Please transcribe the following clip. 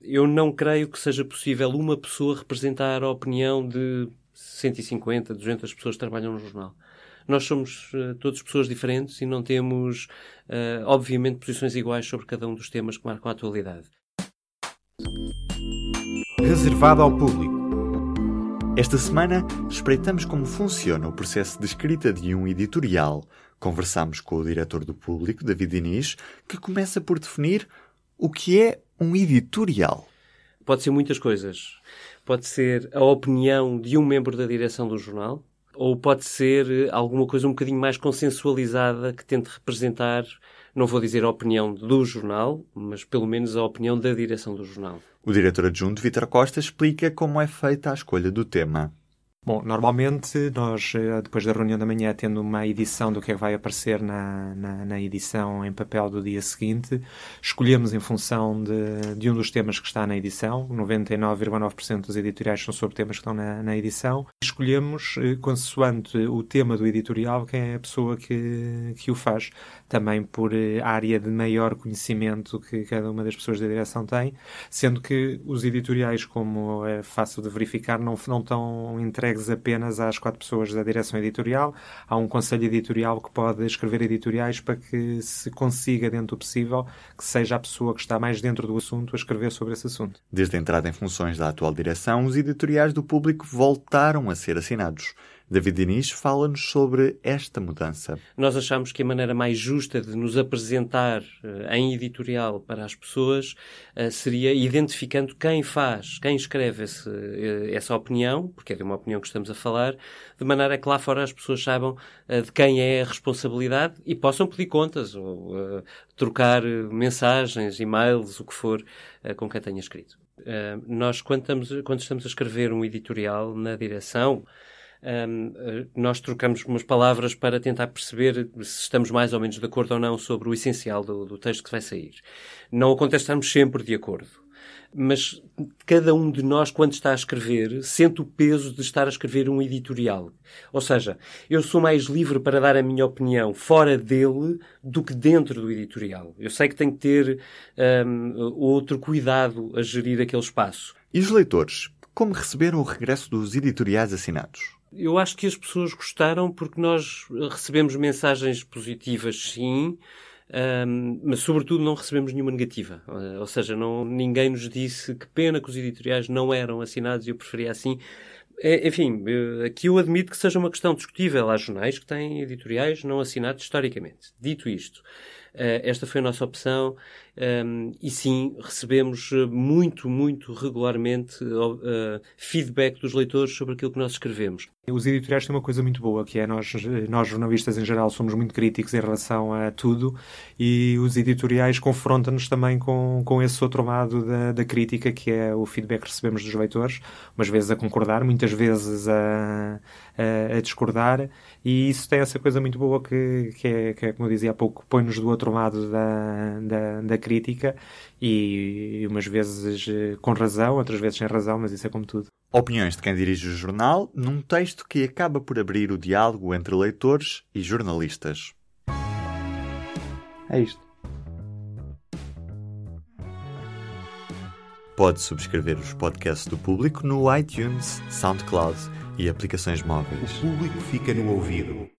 Eu não creio que seja possível uma pessoa representar a opinião de 150, 200 pessoas que trabalham no jornal. Nós somos uh, todas pessoas diferentes e não temos, uh, obviamente, posições iguais sobre cada um dos temas que marcam a atualidade. Reservado ao público. Esta semana espreitamos como funciona o processo de escrita de um editorial. Conversamos com o diretor do público, David Diniz, que começa por definir o que é um editorial. Pode ser muitas coisas. Pode ser a opinião de um membro da direção do jornal, ou pode ser eh, alguma coisa um bocadinho mais consensualizada que tente representar, não vou dizer a opinião do jornal, mas pelo menos a opinião da direção do jornal. O diretor adjunto Vitor Costa explica como é feita a escolha do tema. Bom, normalmente nós, eh, depois da reunião da manhã, tendo uma edição do que é que vai aparecer na, na, na edição em papel do dia seguinte, escolhemos em função de, de um dos temas que está na edição, 99,9% dos editoriais são sobre temas que estão na, na edição, escolhemos, eh, consoante o tema do editorial, quem é a pessoa que, que o faz, também por eh, área de maior conhecimento que cada uma das pessoas da direção tem, sendo que os editoriais, como é fácil de verificar, não, não estão entregues entregues apenas às quatro pessoas da direção editorial. Há um conselho editorial que pode escrever editoriais para que se consiga, dentro do possível, que seja a pessoa que está mais dentro do assunto a escrever sobre esse assunto. Desde a entrada em funções da atual direção, os editoriais do público voltaram a ser assinados. David Diniz fala-nos sobre esta mudança. Nós achamos que a maneira mais justa de nos apresentar uh, em editorial para as pessoas uh, seria identificando quem faz, quem escreve esse, uh, essa opinião, porque é de uma opinião que estamos a falar, de maneira que lá fora as pessoas saibam de quem é a responsabilidade e possam pedir contas ou trocar mensagens, e-mails, o que for, com quem tenha escrito. nós, quando estamos, quando estamos a escrever um editorial na direção, um, eh, nós trocamos umas palavras para tentar perceber se estamos mais ou menos de acordo ou não sobre o essencial do, do texto que vai sair. Não acontece estarmos sempre de acordo. Mas cada um de nós, quando está a escrever, sente o peso de estar a escrever um editorial. Ou seja, eu sou mais livre para dar a minha opinião fora dele do que dentro do editorial. Eu sei que tenho que ter um, outro cuidado a gerir aquele espaço. E os leitores? Como receberam o regresso dos editoriais assinados? Eu acho que as pessoas gostaram porque nós recebemos mensagens positivas, sim, um, mas sobretudo não recebemos nenhuma negativa. Uh, ou seja, não, ninguém nos disse que pena que os editoriais não eram assinados e eu preferia assim. É, enfim, aqui eu admito que seja uma questão discutível. Há jornais que têm editoriais não assinados historicamente. Dito isto, uh, esta foi a nossa opção um, e sim, recebemos eh, muito, muito regularmente uh, feedback dos leitores sobre aquilo que nós escrevemos. Os editoriais têm uma coisa muito boa, que é nós, nós jornalistas em geral somos muito críticos em relação a tudo e os editoriais confrontam-nos também com, com esse outro lado da, da crítica, que é o feedback que recebemos dos leitores, umas vezes a concordar, muitas vezes a, a, a discordar e isso tem essa coisa muito boa que, que, é, que é como eu dizia há pouco, põe-nos do outro lado da, da, da crítica e umas vezes eh, com razão, outras vezes sem razão, mas isso é como tudo. Opiniões de quem dirige o jornal num texto que acaba por abrir o diálogo entre leitores e jornalistas. É isto. Pode subscrever os podcasts do público no iTunes, SoundCloud e aplicações móveis. O público fica no ouvido.